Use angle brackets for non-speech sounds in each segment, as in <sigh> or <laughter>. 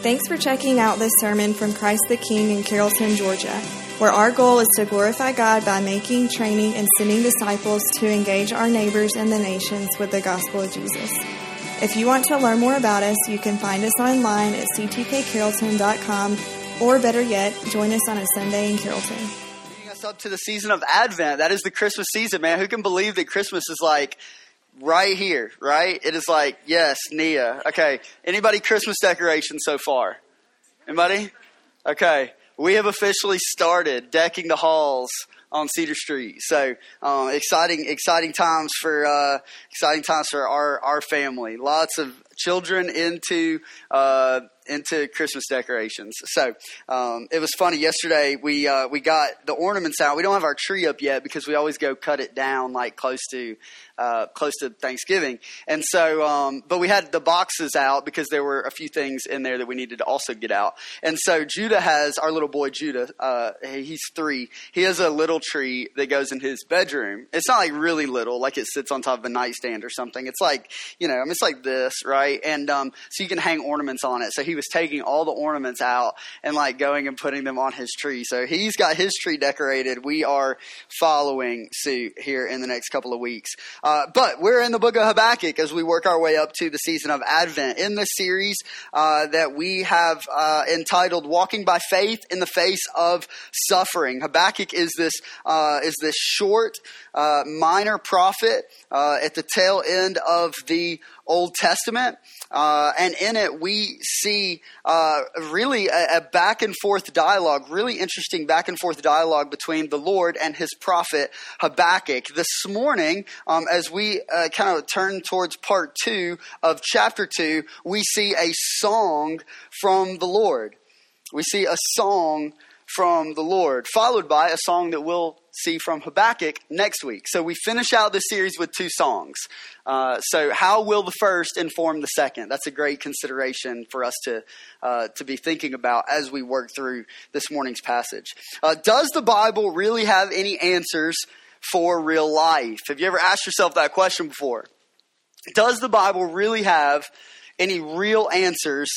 Thanks for checking out this sermon from Christ the King in Carrollton, Georgia, where our goal is to glorify God by making, training, and sending disciples to engage our neighbors and the nations with the gospel of Jesus. If you want to learn more about us, you can find us online at ctkcarrollton.com, or better yet, join us on a Sunday in Carrollton. Up to the season of Advent. That is the Christmas season, man. Who can believe that Christmas is like right here, right? It is like, yes, Nia. Okay. Anybody Christmas decorations so far? Anybody? Okay. We have officially started decking the halls on Cedar Street. So um, exciting, exciting times for uh, exciting times for our our family. Lots of children into uh, into Christmas decorations. So um, it was funny yesterday. We uh, we got the ornaments out. We don't have our tree up yet because we always go cut it down like close to uh, close to Thanksgiving. And so, um, but we had the boxes out because there were a few things in there that we needed to also get out. And so Judah has our little boy Judah. Uh, he's three. He has a little tree that goes in his bedroom. It's not like really little, like it sits on top of a nightstand or something. It's like you know, I mean, it's like this, right? And um, so you can hang ornaments on it. So he was taking all the ornaments out and like going and putting them on his tree. So he's got his tree decorated. We are following suit here in the next couple of weeks. Uh, but we're in the book of Habakkuk as we work our way up to the season of Advent in this series uh, that we have uh, entitled "Walking by Faith in the Face of Suffering." Habakkuk is this uh, is this short uh, minor prophet at the tail end of the Old Testament. Uh, and in it, we see uh, really a, a, back and forth dialogue, really interesting back and forth dialogue between the Lord and his prophet Habakkuk. This morning, um, as we uh, kind of turn towards part two of chapter two, we see a song from the Lord. We see a song from the Lord, followed by a song that we'll see from Habakkuk next week. So we finish out this series with two songs. Uh, so how will the first inform the second? That's a great consideration for us to uh, to be thinking about as we work through this morning's passage. Uh, does the Bible really have any answers for real life? Have you ever asked yourself that question before? Does the Bible really have any real answers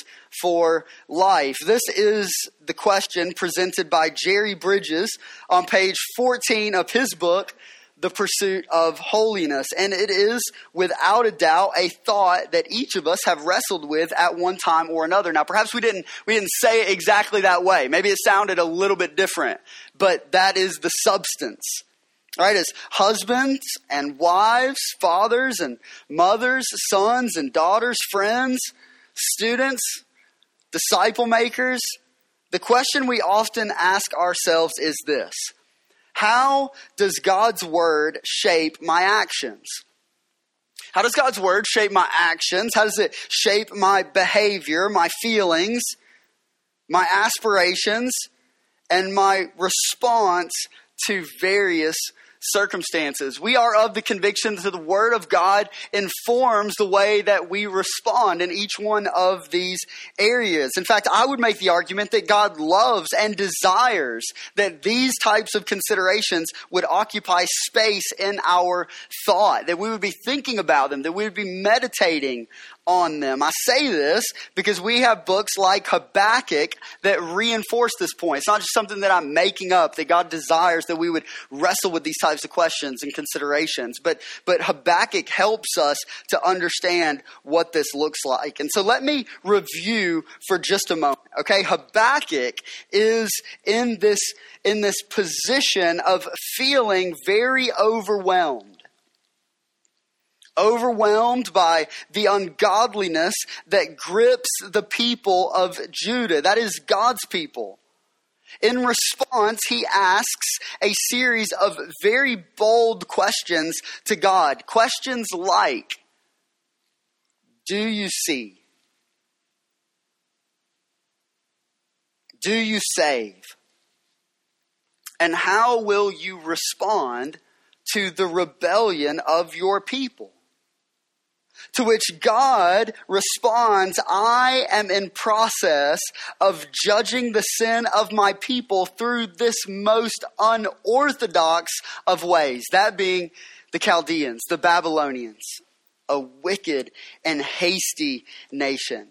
for life? This is the question presented by Jerry Bridges on page 14 of his book, The Pursuit of Holiness. And it is, without a doubt, a thought that each of us have wrestled with at one time or another. Now, perhaps we didn't, we didn't say it exactly that way. Maybe it sounded a little bit different, but that is the substance right? As husbands and wives, fathers and mothers, sons and daughters, friends, students, disciple makers, the question we often ask ourselves is this How does God's word shape my actions? How does God's word shape my actions? How does it shape my behavior, my feelings, my aspirations, and my response to various circumstances. We are of the conviction that the Word of God informs the way that we respond in each one of these areas. In fact, I would make the argument that God loves and desires that these types of considerations would occupy space in our thought, that we would be thinking about them, that we would be meditating on them. I say this because we have books like Habakkuk that reinforce this point. It's not just something that I'm making up, that God desires that we would wrestle with these types of questions and considerations. But, but Habakkuk helps us to understand what this looks like. And so let me review for just a moment. Okay, Habakkuk is in this, in this position of feeling very overwhelmed overwhelmed by the ungodliness that grips the people of Judah. That is God's people. In response, he asks a series of very bold questions to God. Questions like Do you see? Do you save? And how will you respond to the rebellion of your people? To which God responds, I am in process of judging the sin of my people through this most unorthodox of ways. That being the Chaldeans, the Babylonians, a wicked and hasty nation.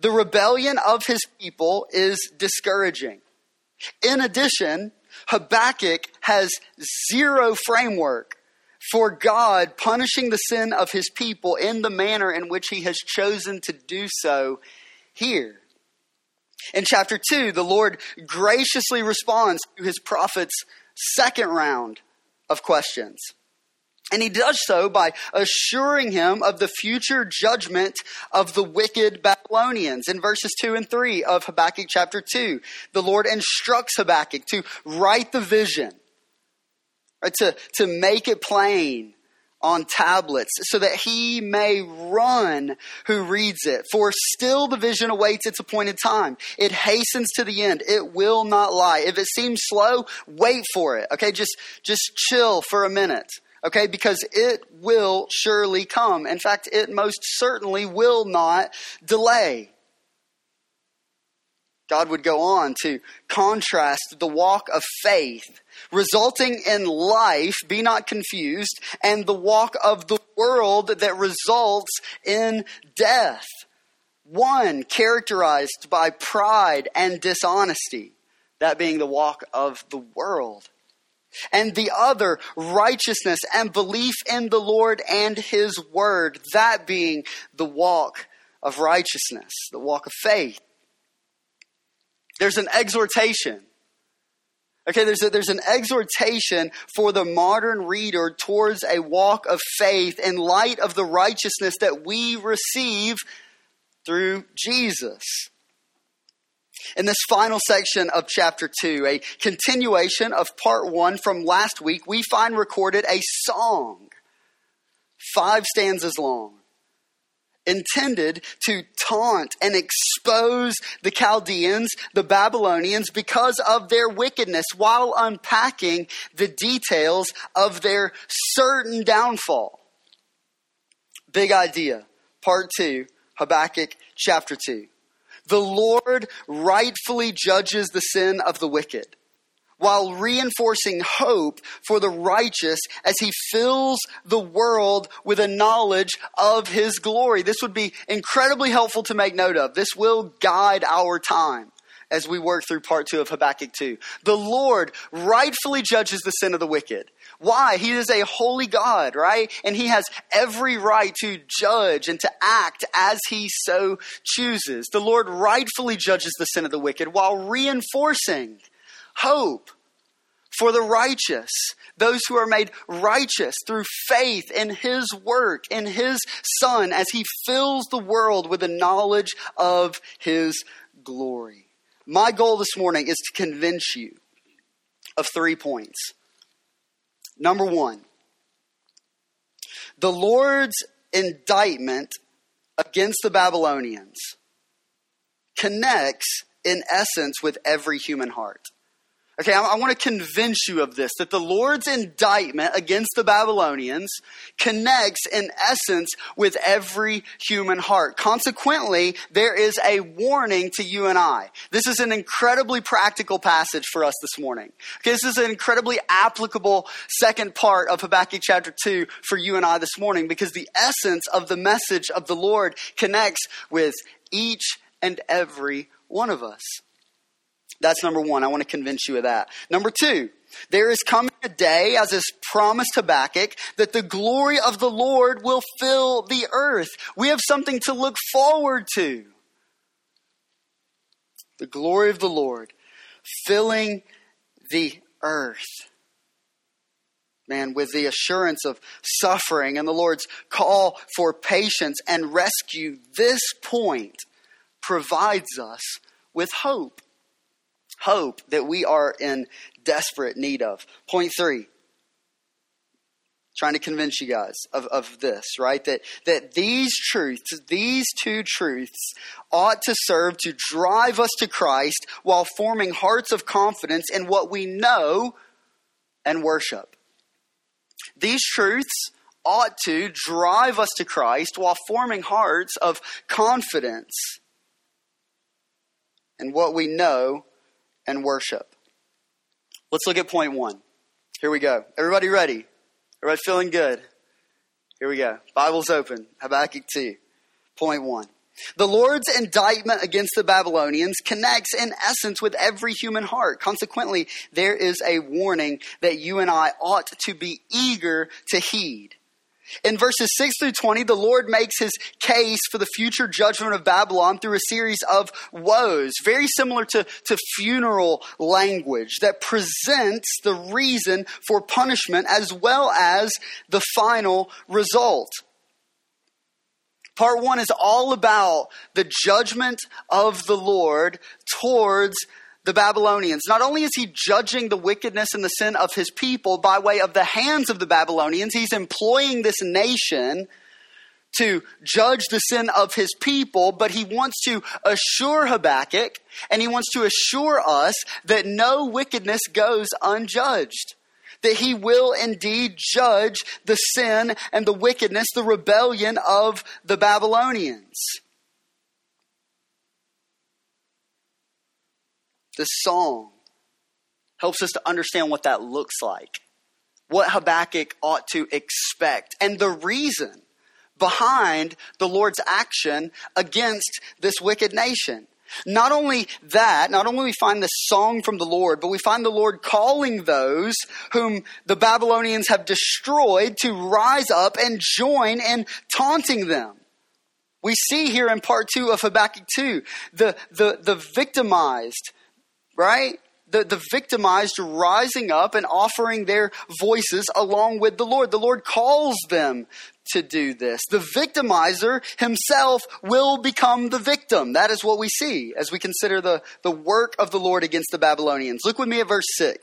The rebellion of his people is discouraging. In addition, Habakkuk has zero framework for God punishing the sin of his people in the manner in which he has chosen to do so here. In chapter 2, the Lord graciously responds to his prophet's second round of questions. And he does so by assuring him of the future judgment of the wicked Babylonians. In verses 2 and 3 of Habakkuk chapter 2, the Lord instructs Habakkuk to write the vision, right, to, to make it plain on tablets so that he may run who reads it. For still the vision awaits its appointed time. It hastens to the end. It will not lie. If it seems slow, wait for it. Okay, just, just chill for a minute okay? Because it will surely come. In fact, it most certainly will not delay. God would go on to contrast the walk of faith resulting in life, be not confused, and the walk of the world that results in death. One characterized by pride and dishonesty, that being the walk of the world and the other righteousness and belief in the Lord and His Word, that being the walk of righteousness, the walk of faith. There's an exhortation. Okay, there's, a, there's an exhortation for the modern reader towards a walk of faith in light of the righteousness that we receive through Jesus. In this final section of chapter 2, a continuation of part 1 from last week, we find recorded a song, five stanzas long, intended to taunt and expose the Chaldeans, the Babylonians, because of their wickedness, while unpacking the details of their certain downfall. Big idea, part 2, Habakkuk chapter 2. The Lord rightfully judges the sin of the wicked while reinforcing hope for the righteous as he fills the world with a knowledge of his glory. This would be incredibly helpful to make note of. This will guide our time as we work through part two of Habakkuk 2. The Lord rightfully judges the sin of the wicked. Why? He is a holy God, right? And he has every right to judge and to act as he so chooses. The Lord rightfully judges the sin of the wicked while reinforcing hope for the righteous, those who are made righteous through faith in his work, in his Son, as he fills the world with the knowledge of his glory. My goal this morning is to convince you of three points. Number one, the Lord's indictment against the Babylonians connects, in essence, with every human heart. Okay, I, I want to convince you of this that the Lord's indictment against the Babylonians connects, in essence, with every human heart. Consequently, there is a warning to you and I. This is an incredibly practical passage for us this morning. Okay, this is an incredibly applicable second part of Habakkuk chapter 2 for you and I this morning because the essence of the message of the Lord connects with each and every one of us. That's number one. I want to convince you of that. Number two, there is coming a day, as is promised to Habakkuk, that the glory of the Lord will fill the earth. We have something to look forward to. The glory of the Lord filling the earth. Man, with the assurance of suffering and the Lord's call for patience and rescue, this point provides us with hope hope that we are in desperate need of. Point three. Trying to convince you guys of, of this, right? That, that these truths, these two truths, ought to serve to drive us to Christ while forming hearts of confidence in what we know and worship. These truths ought to drive us to Christ while forming hearts of confidence in what we know and worship. Let's look at point one. Here we go. Everybody ready? Everybody feeling good? Here we go. Bible's open. Habakkuk 2. Point one. The Lord's indictment against the Babylonians connects in essence with every human heart. Consequently, there is a warning that you and I ought to be eager to heed. In verses 6 through 20, the Lord makes his case for the future judgment of Babylon through a series of woes, very similar to, to funeral language, that presents the reason for punishment as well as the final result. Part one is all about the judgment of the Lord towards the Babylonians. Not only is he judging the wickedness and the sin of his people by way of the hands of the Babylonians, he's employing this nation to judge the sin of his people, but he wants to assure Habakkuk and he wants to assure us that no wickedness goes unjudged that he will indeed judge the sin and the wickedness, the rebellion of the Babylonians. This song helps us to understand what that looks like, what Habakkuk ought to expect, and the reason behind the Lord's action against this wicked nation. Not only that, not only we find the song from the Lord, but we find the Lord calling those whom the Babylonians have destroyed to rise up and join in taunting them. We see here in part two of Habakkuk 2 the, the, the victimized, right? The, the victimized rising up and offering their voices along with the Lord. The Lord calls them to do this. The victimizer himself will become the victim. That is what we see as we consider the, the work of the Lord against the Babylonians. Look with me at verse 6.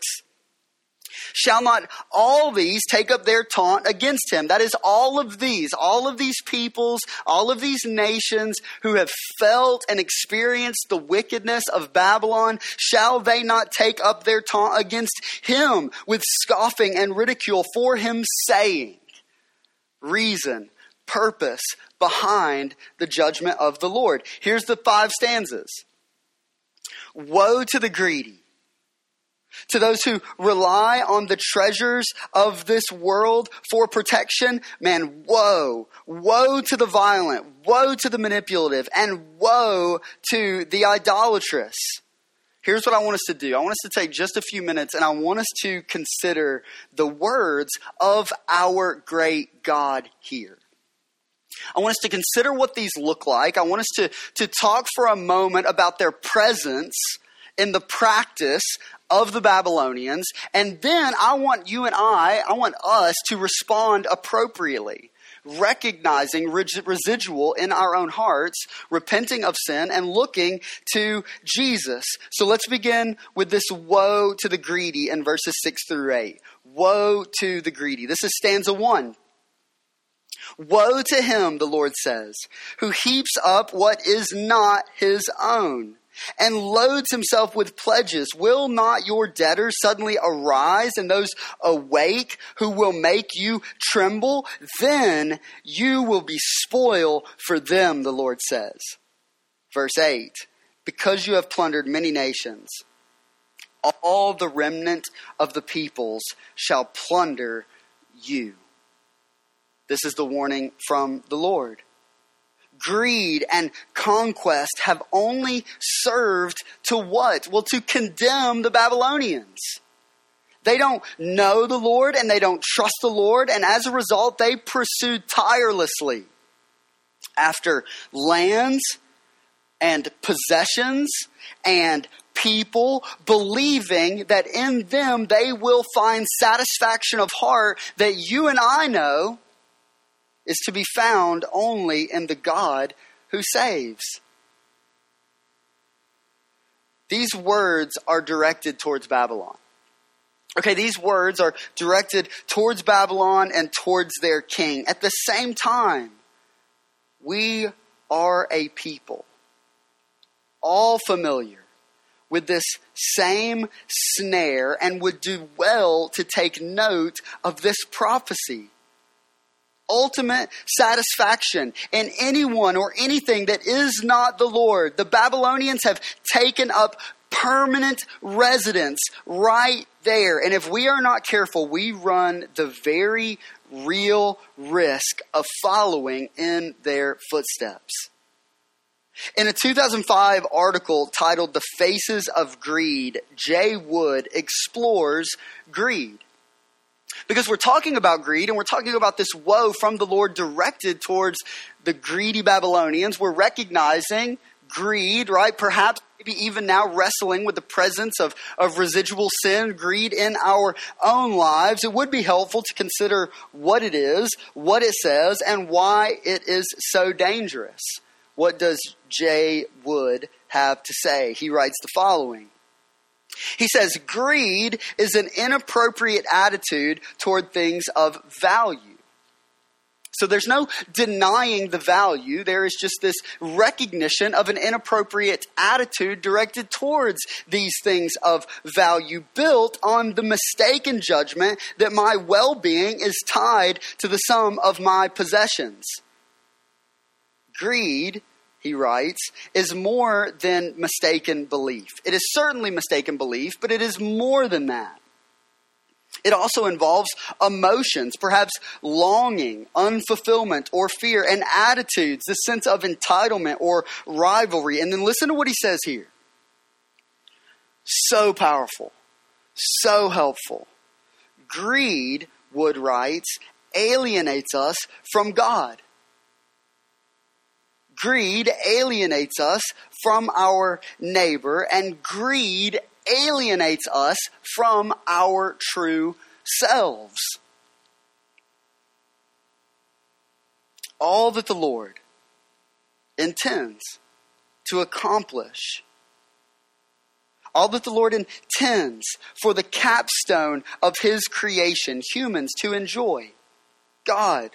Shall not all these take up their taunt against him? That is, all of these, all of these peoples, all of these nations who have felt and experienced the wickedness of Babylon, shall they not take up their taunt against him with scoffing and ridicule for him, saying, reason, purpose behind the judgment of the Lord. Here's the five stanzas Woe to the greedy, to those who rely on the treasures of this world for protection. Man, woe. Woe to the violent, woe to the manipulative, and woe to the idolatrous here's what I want us to do. I want us to take just a few minutes and I want us to consider the words of our great God here. I want us to consider what these look like. I want us to, to talk for a moment about their presence in the practice of the Babylonians. And then I want you and I, I want us to respond appropriately recognizing residual in our own hearts, repenting of sin, and looking to Jesus. So let's begin with this woe to the greedy in verses 6 through 8. Woe to the greedy. This is stanza 1. Woe to him, the Lord says, who heaps up what is not his own and loads himself with pledges. Will not your debtors suddenly arise and those awake who will make you tremble? Then you will be spoil for them, the Lord says. Verse 8 Because you have plundered many nations, all the remnant of the peoples shall plunder you. This is the warning from the Lord greed and conquest have only served to what? Well, to condemn the Babylonians. They don't know the Lord and they don't trust the Lord, and as a result, they pursued tirelessly after lands and possessions and people, believing that in them they will find satisfaction of heart that you and I know is to be found only in the God who saves. These words are directed towards Babylon. Okay, these words are directed towards Babylon and towards their king. At the same time, we are a people, all familiar with this same snare and would do well to take note of this prophecy ultimate satisfaction in anyone or anything that is not the Lord. The Babylonians have taken up permanent residence right there. And if we are not careful, we run the very real risk of following in their footsteps. In a 2005 article titled The Faces of Greed, Jay Wood explores greed. Because we're talking about greed and we're talking about this woe from the Lord directed towards the greedy Babylonians. We're recognizing greed, right? Perhaps maybe even now wrestling with the presence of, of residual sin, greed in our own lives. It would be helpful to consider what it is, what it says, and why it is so dangerous. What does Jay Wood have to say? He writes the following. He says, greed is an inappropriate attitude toward things of value. So there's no denying the value. There is just this recognition of an inappropriate attitude directed towards these things of value, built on the mistaken judgment that my well being is tied to the sum of my possessions. Greed, he writes, is more than mistaken belief. It is certainly mistaken belief, but it is more than that. It also involves emotions, perhaps longing, unfulfillment, or fear, and attitudes, the sense of entitlement or rivalry. And then listen to what he says here. So powerful, so helpful. Greed, Wood writes, alienates us from God. Greed alienates us from our neighbor, and greed alienates us from our true selves. All that the Lord intends to accomplish, all that the Lord intends for the capstone of His creation, humans to enjoy, God,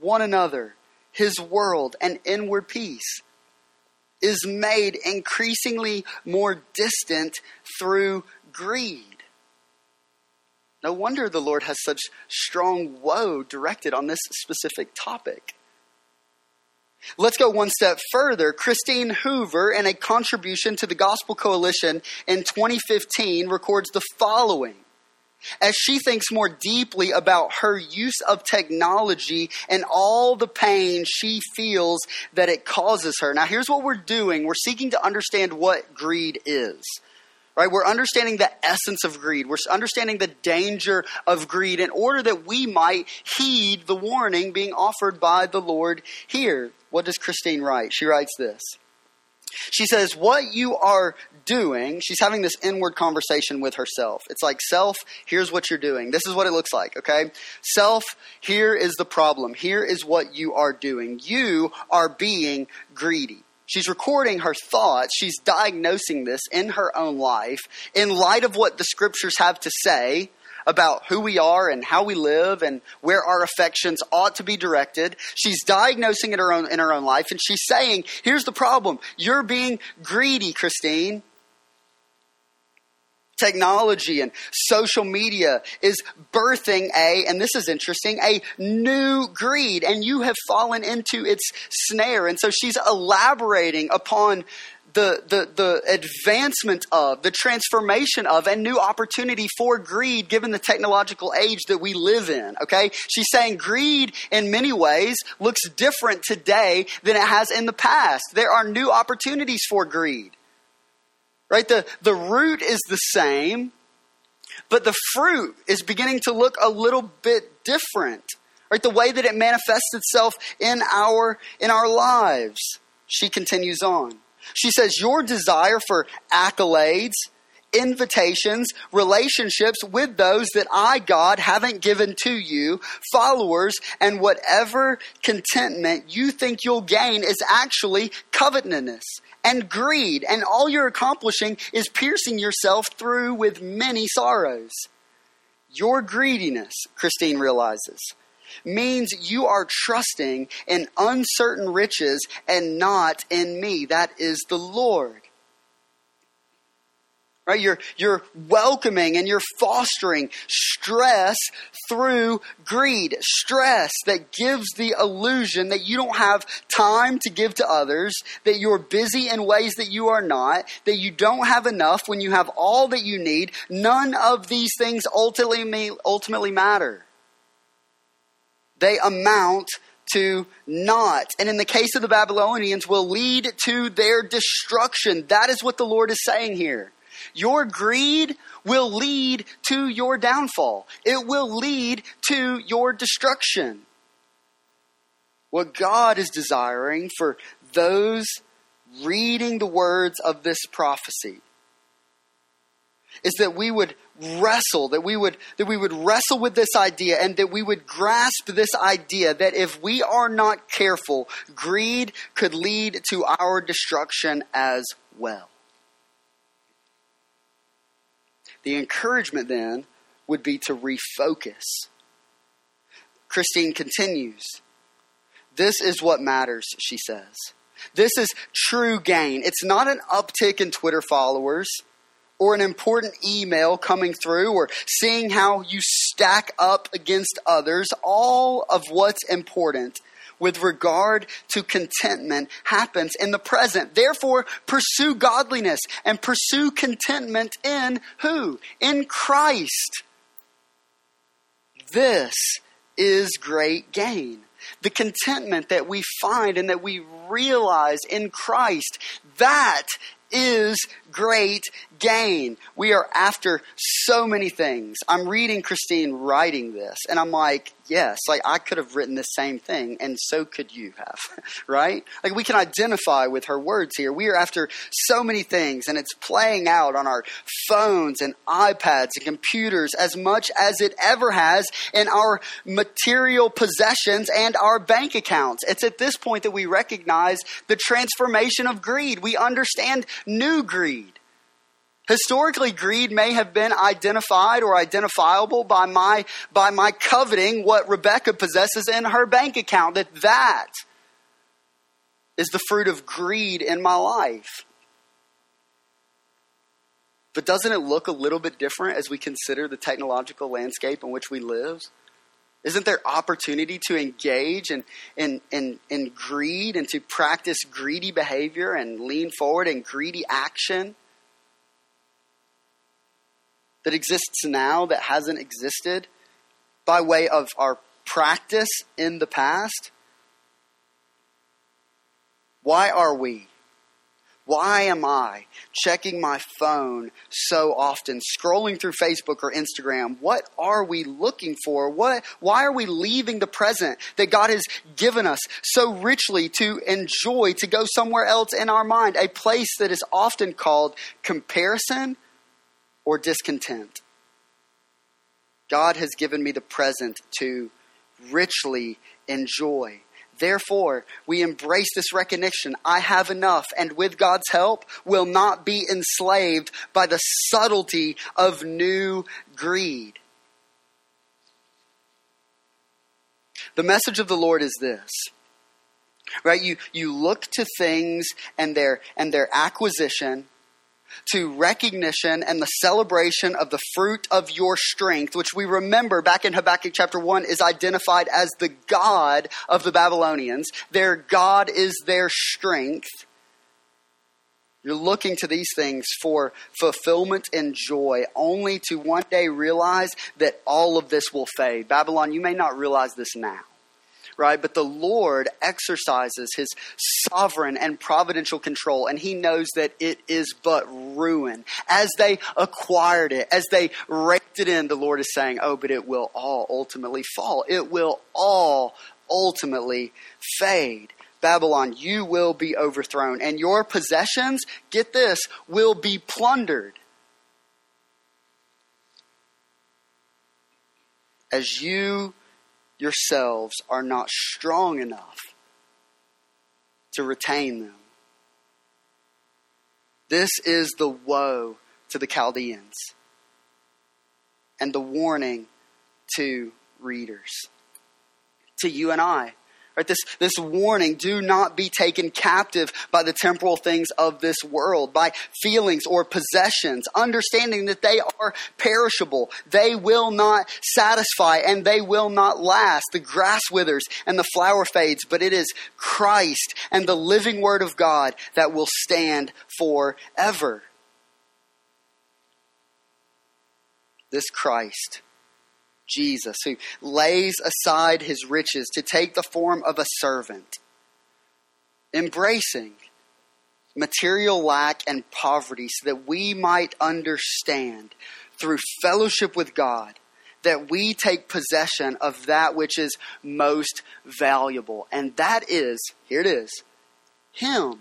one another, His world, and inward peace is made increasingly more distant through greed. No wonder the Lord has such strong woe directed on this specific topic. Let's go one step further. Christine Hoover, in a contribution to the Gospel Coalition in 2015, records the following as she thinks more deeply about her use of technology and all the pain she feels that it causes her. Now, here's what we're doing we're seeking to understand what greed is. Right? We're understanding the essence of greed. We're understanding the danger of greed in order that we might heed the warning being offered by the Lord here. What does Christine write? She writes this. She says, What you are doing, she's having this inward conversation with herself. It's like, Self, here's what you're doing. This is what it looks like, okay? Self, here is the problem. Here is what you are doing. You are being greedy. She's recording her thoughts. She's diagnosing this in her own life in light of what the scriptures have to say about who we are and how we live and where our affections ought to be directed. She's diagnosing it her own, in her own life and she's saying, here's the problem. You're being greedy, Christine. Technology and social media is birthing a, and this is interesting, a new greed, and you have fallen into its snare. And so she's elaborating upon the, the, the advancement of, the transformation of, and new opportunity for greed given the technological age that we live in. Okay? She's saying greed in many ways looks different today than it has in the past. There are new opportunities for greed. Right? The, the root is the same, but the fruit is beginning to look a little bit different. Right? The way that it manifests itself in our, in our lives. She continues on. She says, Your desire for accolades, invitations, relationships with those that I, God, haven't given to you, followers, and whatever contentment you think you'll gain is actually covetousness and greed, and all you're accomplishing is piercing yourself through with many sorrows. Your greediness, Christine realizes, means you are trusting in uncertain riches and not in me. That is the Lord. Right? You're, you're welcoming and you're fostering stress through greed. Stress that gives the illusion that you don't have time to give to others, that you're busy in ways that you are not, that you don't have enough when you have all that you need. None of these things ultimately, ultimately matter they amount to not. And in the case of the Babylonians, will lead to their destruction. That is what the Lord is saying here. Your greed will lead to your downfall. It will lead to your destruction. What God is desiring for those reading the words of this prophecy is that we would wrestle that we would that we would wrestle with this idea and that we would grasp this idea that if we are not careful greed could lead to our destruction as well the encouragement then would be to refocus. Christine continues this is what matters she says. This is true gain. It's not an uptick in twitter followers or an important email coming through or seeing how you stack up against others, all of what's important with regard to contentment happens in the present. Therefore, pursue godliness and pursue contentment in who? In Christ. This is great gain. The contentment that we find and that we realize in Christ, that is great gain. We are after so many things. I'm reading Christine writing this, and I'm like, yes, like I could have written the same thing, and so could you have, <laughs> right? Like we can identify with her words here. We are after so many things, and it's playing out on our phones and iPads and computers as much as it ever has in our material possessions and our bank accounts. It's at this point that we recognize the transformation of greed. We understand new greed. Historically, greed may have been identified or identifiable by my, by my coveting what Rebecca possesses in her bank account, that that is the fruit of greed in my life. But doesn't it look a little bit different as we consider the technological landscape in which we live? Isn't there opportunity to engage in, in, in, in greed and to practice greedy behavior and lean forward in greedy action? That exists now that hasn't existed by way of our practice in the past? Why are we? Why am I checking my phone so often, scrolling through Facebook or Instagram? What are we looking for? What, why are we leaving the present that God has given us so richly to enjoy, to go somewhere else in our mind? A place that is often called comparison or discontent. God has given me the present to richly enjoy. Therefore, we embrace this recognition. I have enough, and with God's help, will not be enslaved by the subtlety of new greed. The message of the Lord is this. Right? You, you look to things and their, and their acquisition to recognition and the celebration of the fruit of your strength, which we remember back in Habakkuk chapter 1 is identified as the God of the Babylonians. Their God is their strength. You're looking to these things for fulfillment and joy, only to one day realize that all of this will fade. Babylon, you may not realize this now right? But the Lord exercises his sovereign and providential control, and he knows that it is but ruin. As they acquired it, as they raked it in, the Lord is saying, Oh, but it will all ultimately fall. It will all ultimately fade. Babylon, you will be overthrown, and your possessions, get this, will be plundered. As you yourselves are not strong enough to retain them. This is the woe to the Chaldeans and the warning to readers, to you and I. Right, this, this warning do not be taken captive by the temporal things of this world, by feelings or possessions, understanding that they are perishable. They will not satisfy and they will not last. The grass withers and the flower fades, but it is Christ and the living Word of God that will stand forever. This Christ Jesus, who lays aside his riches to take the form of a servant, embracing material lack and poverty so that we might understand through fellowship with God that we take possession of that which is most valuable. And that is, here it is, Him.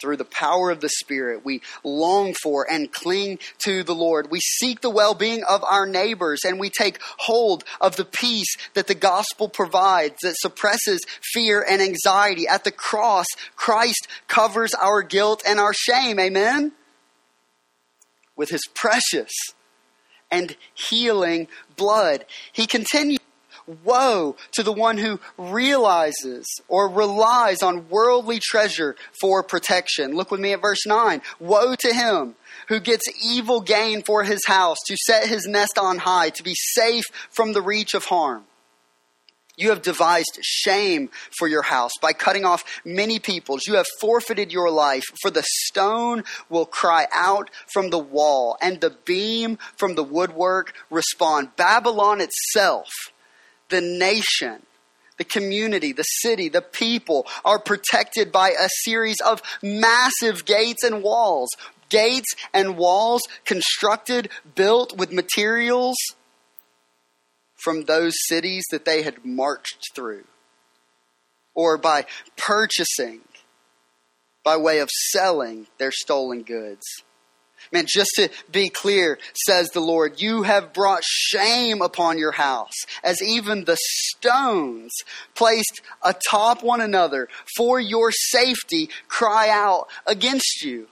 Through the power of the Spirit, we long for and cling to the Lord. We seek the well being of our neighbors and we take hold of the peace that the gospel provides that suppresses fear and anxiety. At the cross, Christ covers our guilt and our shame. Amen? With his precious and healing blood. He continues Woe to the one who realizes or relies on worldly treasure for protection. Look with me at verse 9. Woe to him who gets evil gain for his house, to set his nest on high, to be safe from the reach of harm. You have devised shame for your house by cutting off many peoples. You have forfeited your life, for the stone will cry out from the wall, and the beam from the woodwork respond. Babylon itself the nation, the community, the city, the people are protected by a series of massive gates and walls. Gates and walls constructed, built with materials from those cities that they had marched through, or by purchasing by way of selling their stolen goods. Man, just to be clear, says the Lord, you have brought shame upon your house, as even the stones placed atop one another for your safety cry out against you.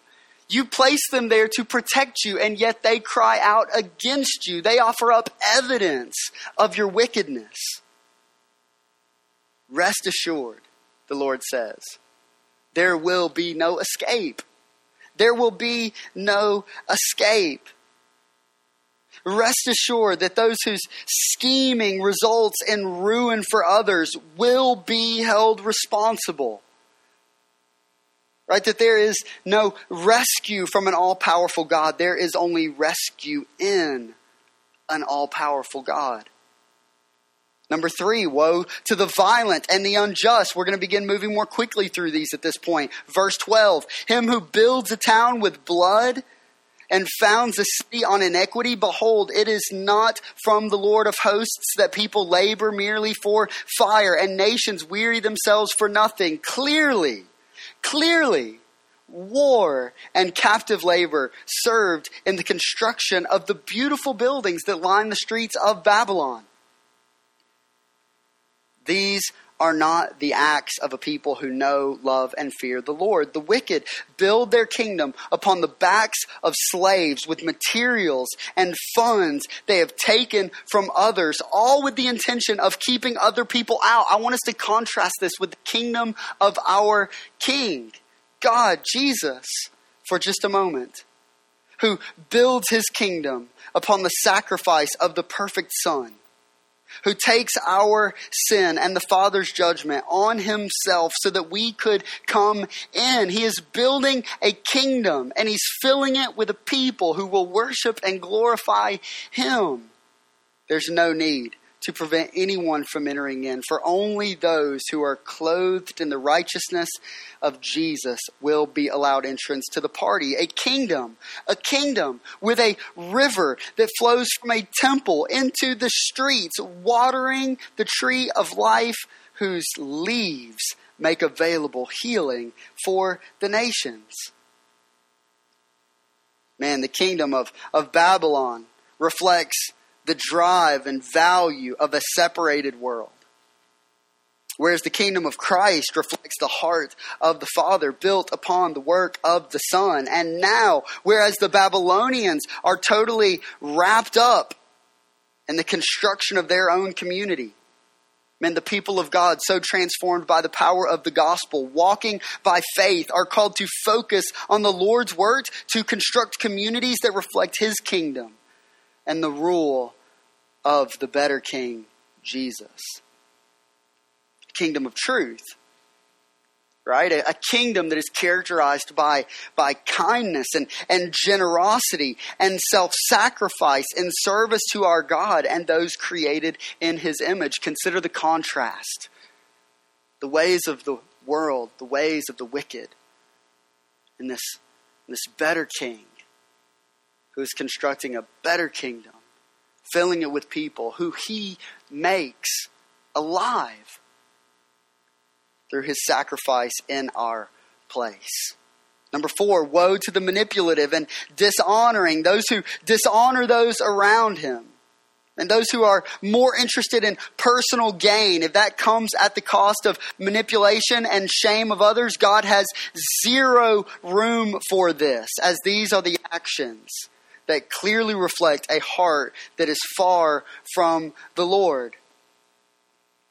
You place them there to protect you, and yet they cry out against you. They offer up evidence of your wickedness. Rest assured, the Lord says, there will be no escape. There will be no escape. Rest assured that those whose scheming results in ruin for others will be held responsible. Right? That there is no rescue from an all powerful God. There is only rescue in an all powerful God. Number three, woe to the violent and the unjust. We're going to begin moving more quickly through these at this point. Verse 12 Him who builds a town with blood and founds a city on iniquity, behold, it is not from the Lord of hosts that people labor merely for fire and nations weary themselves for nothing. Clearly, clearly, war and captive labor served in the construction of the beautiful buildings that line the streets of Babylon. These are not the acts of a people who know, love, and fear the Lord. The wicked build their kingdom upon the backs of slaves with materials and funds they have taken from others, all with the intention of keeping other people out. I want us to contrast this with the kingdom of our King, God, Jesus, for just a moment, who builds his kingdom upon the sacrifice of the perfect Son who takes our sin and the Father's judgment on himself so that we could come in. He is building a kingdom and he's filling it with a people who will worship and glorify him. There's no need to prevent anyone from entering in, for only those who are clothed in the righteousness of Jesus will be allowed entrance to the party. A kingdom, a kingdom with a river that flows from a temple into the streets, watering the tree of life whose leaves make available healing for the nations. Man, the kingdom of, of Babylon reflects the drive and value of a separated world. Whereas the kingdom of Christ reflects the heart of the Father built upon the work of the Son. And now, whereas the Babylonians are totally wrapped up in the construction of their own community, men, the people of God, so transformed by the power of the gospel, walking by faith, are called to focus on the Lord's words to construct communities that reflect His kingdom and the rule of the better King, Jesus. Kingdom of truth. right? A, a, kingdom that is characterized by, by kindness and, and generosity and self sacrifice in service to our God and those created in his image. Consider the contrast the ways of the world, the ways of the wicked, and this, this better king who is constructing a better kingdom, filling it with people who he makes alive through his sacrifice in our place. Number four, woe to the manipulative and dishonoring, those who dishonor those around him. And those who are more interested in personal gain, if that comes at the cost of manipulation and shame of others, God has zero room for this, as these are the actions that clearly reflect a heart that is far from the Lord.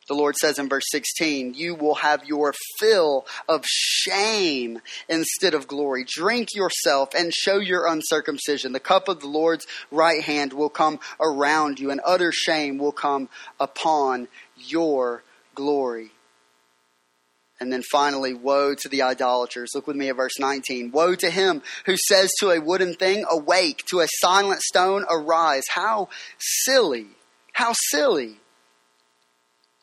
The Lord says in verse 16, You will have your fill of shame instead of glory. Drink yourself and show your uncircumcision. The cup of the Lord's right hand will come around you, and utter shame will come upon your glory. And then finally, woe to the idolaters. Look with me at verse 19. Woe to him who says to a wooden thing, Awake, to a silent stone, arise. How silly! How silly!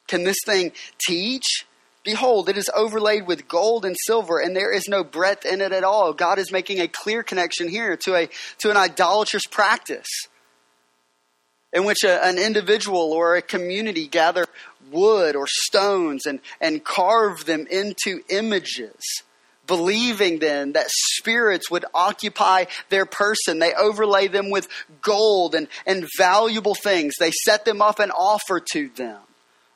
Can this thing teach? Behold, it is overlaid with gold and silver, and there is no breadth in it at all. God is making a clear connection here to, a, to an idolatrous practice in which a, an individual or a community gather wood or stones and, and carve them into images, believing then that spirits would occupy their person. They overlay them with gold and, and valuable things, they set them up and offer to them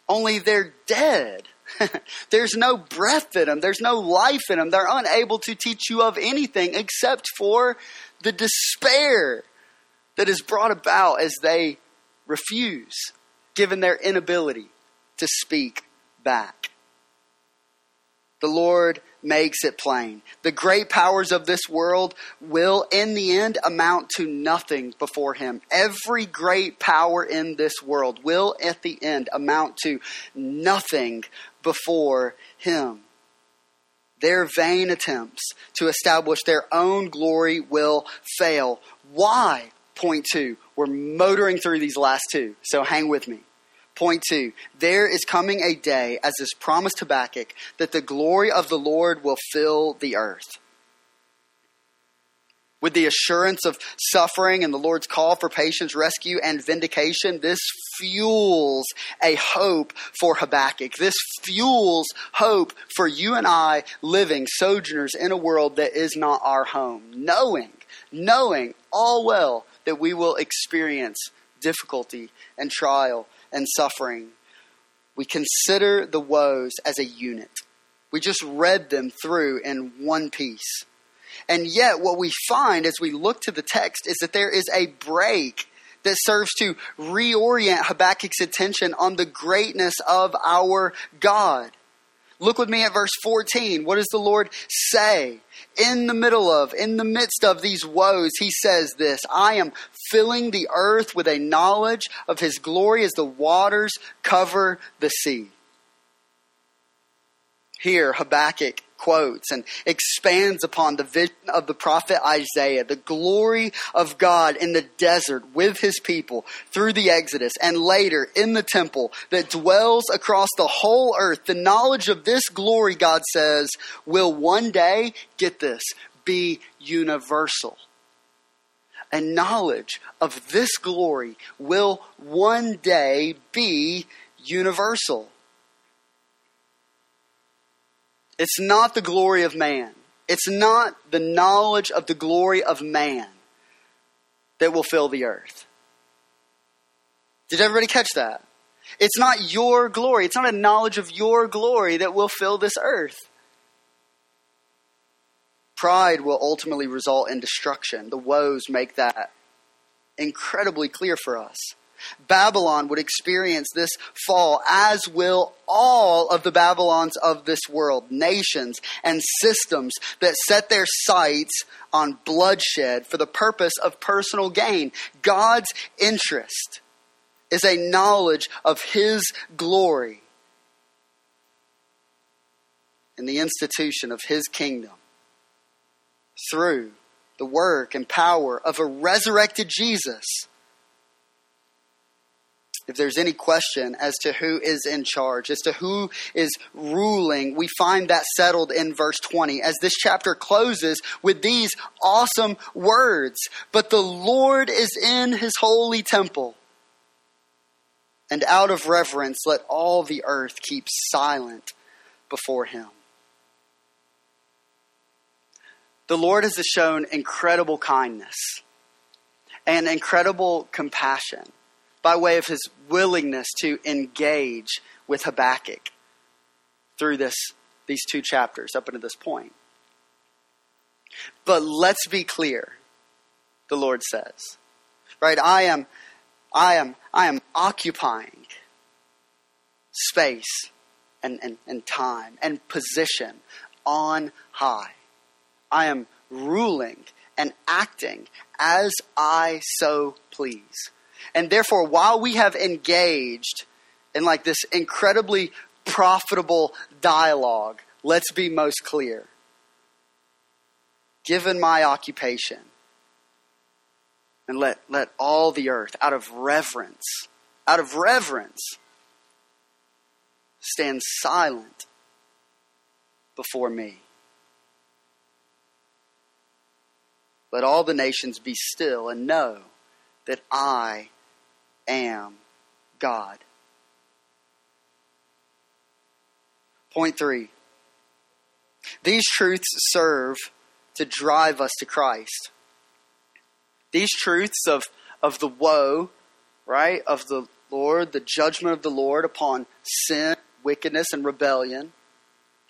only they're dead. <laughs> There's no breath in them. There's no life in them. They're unable to teach you of anything except for the despair that is brought about as they refuse, given their inability to speak back. The Lord makes it plain. The great powers of this world will, in the end, amount to nothing before Him. Every great power in this world will, at the end, amount to nothing before Him. Their vain attempts to establish their own glory will fail. Why? Point two. We're motoring through these last two, so hang with me. Point two, there is coming a day, as is promised Habakkuk, that the glory of the Lord will fill the earth. With the assurance of suffering and the Lord's call for patience, rescue, and vindication, this fuels a hope for Habakkuk. This fuels hope for you and I living sojourners in a world that is not our home, knowing, knowing all well that we will experience difficulty and trial and suffering. We consider the woes as a unit. We just read them through in one piece. And yet, what we find as we look to the text is that there is a break that serves to reorient Habakkuk's attention on the greatness of our God. Look with me at verse 14. What does the Lord say? In the middle of, in the midst of these woes, he says this I am filling the earth with a knowledge of his glory as the waters cover the sea. Here, Habakkuk quotes and expands upon the vision of the prophet Isaiah, the glory of God in the desert with his people through the Exodus and later in the temple that dwells across the whole earth. The knowledge of this glory, God says, will one day, get this, be universal. A knowledge of this glory will one day be universal. It's not the glory of man. It's not the knowledge of the glory of man that will fill the earth. Did everybody catch that? It's not your glory. It's not a knowledge of your glory that will fill this earth. Pride will ultimately result in destruction. The woes make that incredibly clear for us. Babylon would experience this fall, as will all of the Babylons of this world, nations and systems that set their sights on bloodshed for the purpose of personal gain. God's interest is a knowledge of His glory. in the institution of his kingdom through the work and power of a resurrected Jesus. If there's any question as to who is in charge, as to who is ruling, we find that settled in verse 20 as this chapter closes with these awesome words. But the Lord is in his holy temple. And out of reverence, let all the earth keep silent before him. The Lord has shown incredible kindness and incredible compassion by way of his willingness to engage with Habakkuk through this, these two chapters up until this point. But let's be clear, the Lord says. Right? I am I am I am occupying space and, and, and time and position on high. I am ruling and acting as I so please. And therefore, while we have engaged in like this incredibly profitable dialogue, let's be most clear. Given my occupation, and let, let all the earth, out of reverence, out of reverence, stand silent before me. Let all the nations be still and know that I am God. Point three. These truths serve to drive us to Christ. These truths of, of the woe, right, of the Lord, the judgment of the Lord upon sin, wickedness, and rebellion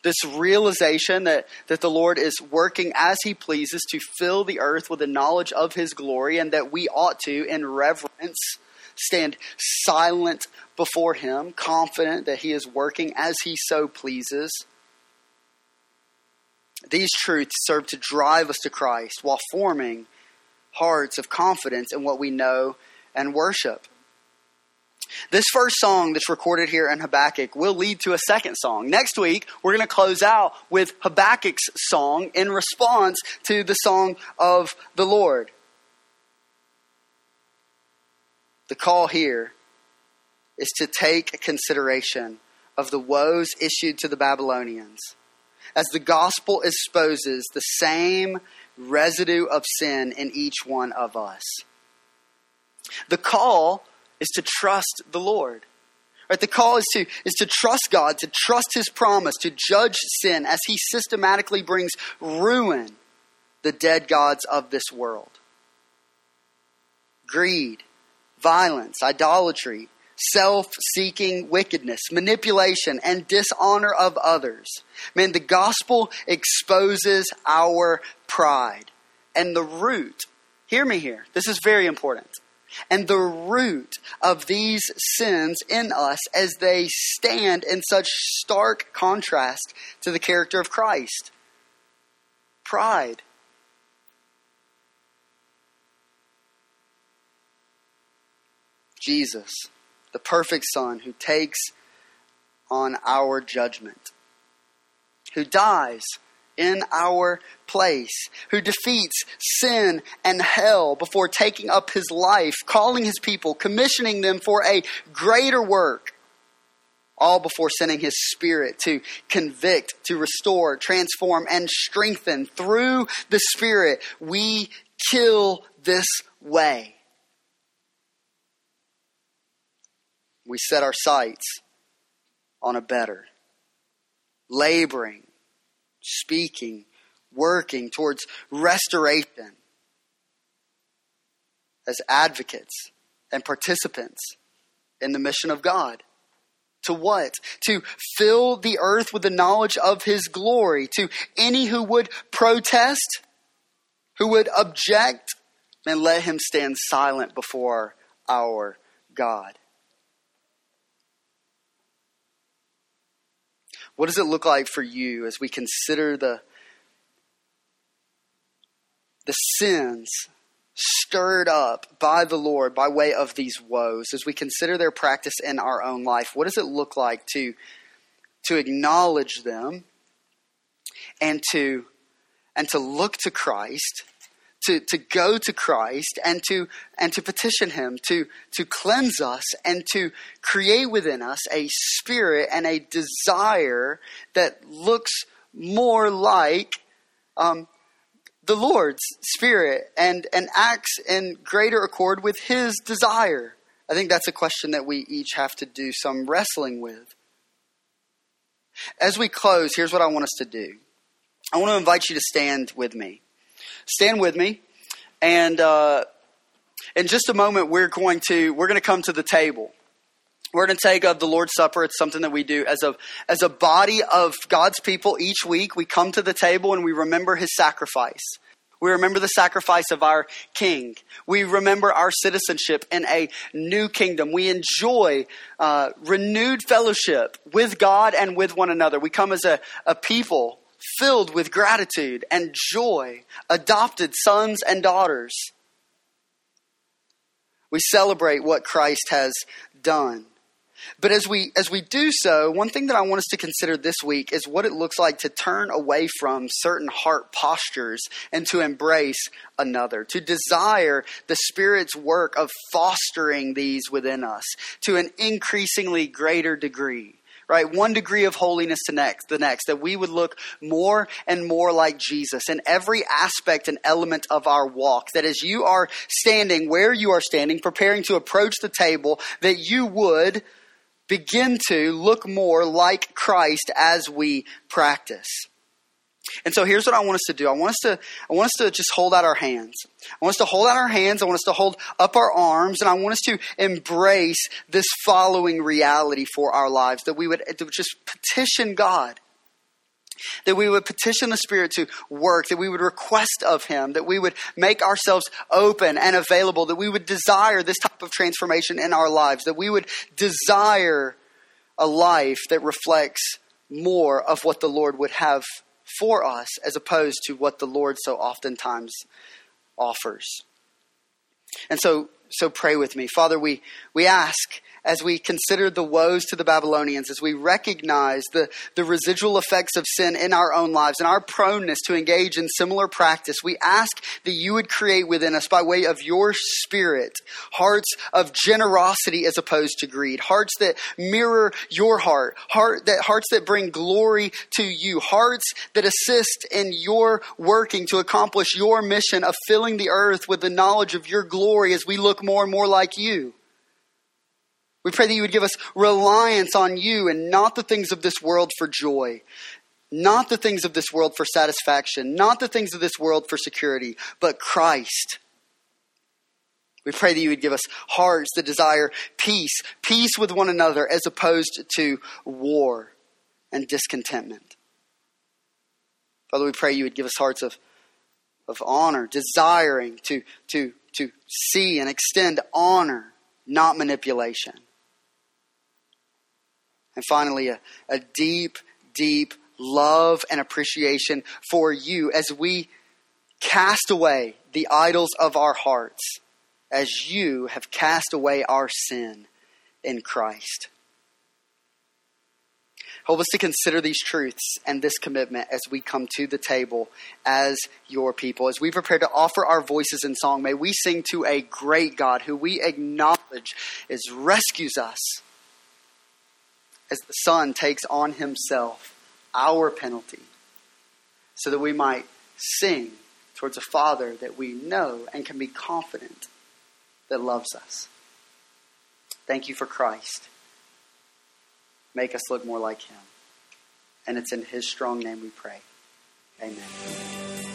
this realization that, that the Lord is working as He pleases to fill the earth with the knowledge of His glory, and that we ought to, in reverence, stand silent before Him, confident that He is working as He so pleases. These truths serve to drive us to Christ while forming hearts of confidence in what we know and worship. This first song that's recorded here in Habakkuk will lead to a second song. Next week, we're going to close out with Habakkuk's song in response to the song of the Lord. The call here is to take consideration of the woes issued to the Babylonians as the gospel exposes the same residue of sin in each one of us. The call is to trust the Lord. Right? The call is to, is to trust God, to trust His promise, to judge sin as He systematically brings ruin the dead gods of this world. Greed, violence, idolatry, self seeking wickedness, manipulation, and dishonor of others. Man, the gospel exposes our pride. And the root, hear me here, this is very important and the root of these sins in us as they stand in such stark contrast to the character of Christ. Pride. Jesus, the perfect Son who takes on our judgment, who dies in our place, who defeats sin and hell before taking up his life, calling his people, commissioning them for a greater work, all before sending his spirit to convict, to restore, transform, and strengthen. Through the spirit, we kill this way. We set our sights on a better, laboring, speaking, working towards restoration as advocates and participants in the mission of God. To what? To fill the earth with the knowledge of His glory. To any who would protest, who would object, and let him stand silent before our God. What does it look like for you as we consider the, the sins stirred up by the Lord by way of these woes, as we consider their practice in our own life? What does it look like to, to acknowledge them and to and to look to Christ, to, to go to Christ and to and to petition him to to cleanse us and to create within us a spirit and a desire that looks more like um, the Lord's spirit and and acts in greater accord with his desire. I think that's a question that we each have to do some wrestling with. As we close, here's what I want us to do. I want to invite you to stand with me. Stand with me, and uh, in just a moment, we're going to we're going to come to the table. We're going to take of the Lord's Supper. It's something that we do as a as a body of God's people. Each week, we come to the table and we remember His sacrifice. We remember the sacrifice of our King. We remember our citizenship in a new kingdom. We enjoy uh, renewed fellowship with God and with one another. We come as a, a people filled with gratitude and joy, adopted sons and daughters. We celebrate what Christ has done. But as we as we do so, one thing that I want us to consider this week is what it looks like to turn away from certain heart postures and to embrace another, to desire the Spirit's work of fostering these within us to an increasingly greater degree right? One degree of holiness to next, the next, that we would look more and more like Jesus in every aspect and element of our walk. That as you are standing where you are standing, preparing to approach the table, that you would begin to look more like Christ as we practice. And so here's what I want us to do. I want us to I want us to just hold out our hands. I want us to hold out our hands. I want us to hold up our arms and I want us to embrace this following reality for our lives that we would just petition God that we would petition the Spirit to work, that we would request of Him, that we would make ourselves open and available, that we would desire this type of transformation in our lives, that we would desire a life that reflects more of what the Lord would have for us as opposed to what the Lord so oftentimes offers. And so, so pray with me. Father, we, we ask as we consider the woes to the Babylonians, as we recognize the, the residual effects of sin in our own lives and our proneness to engage in similar practice, we ask that you would create within us, by way of your spirit, hearts of generosity as opposed to greed, hearts that mirror your heart, heart that, hearts that bring glory to you, hearts that assist in your working to accomplish your mission of filling the earth with the knowledge of your glory as we look more and more like you. We pray that you would give us reliance on you and not the things of this world for joy, not the things of this world for satisfaction, not the things of this world for security, but Christ. We pray that you would give us hearts that desire peace, peace with one another, as opposed to war and discontentment. Father, we pray you would give us hearts of, of honor, desiring to, to, to see and extend honor, not manipulation. And finally, a, a deep, deep love and appreciation for you as we cast away the idols of our hearts, as you have cast away our sin in Christ. Help us to consider these truths and this commitment as we come to the table as your people. As we prepare to offer our voices in song, may we sing to a great God who we acknowledge is rescues us as the Son takes on himself our penalty so that we might sing towards a Father that we know and can be confident that loves us. Thank you for Christ. Make us look more like him. And it's in his strong name we pray. Amen.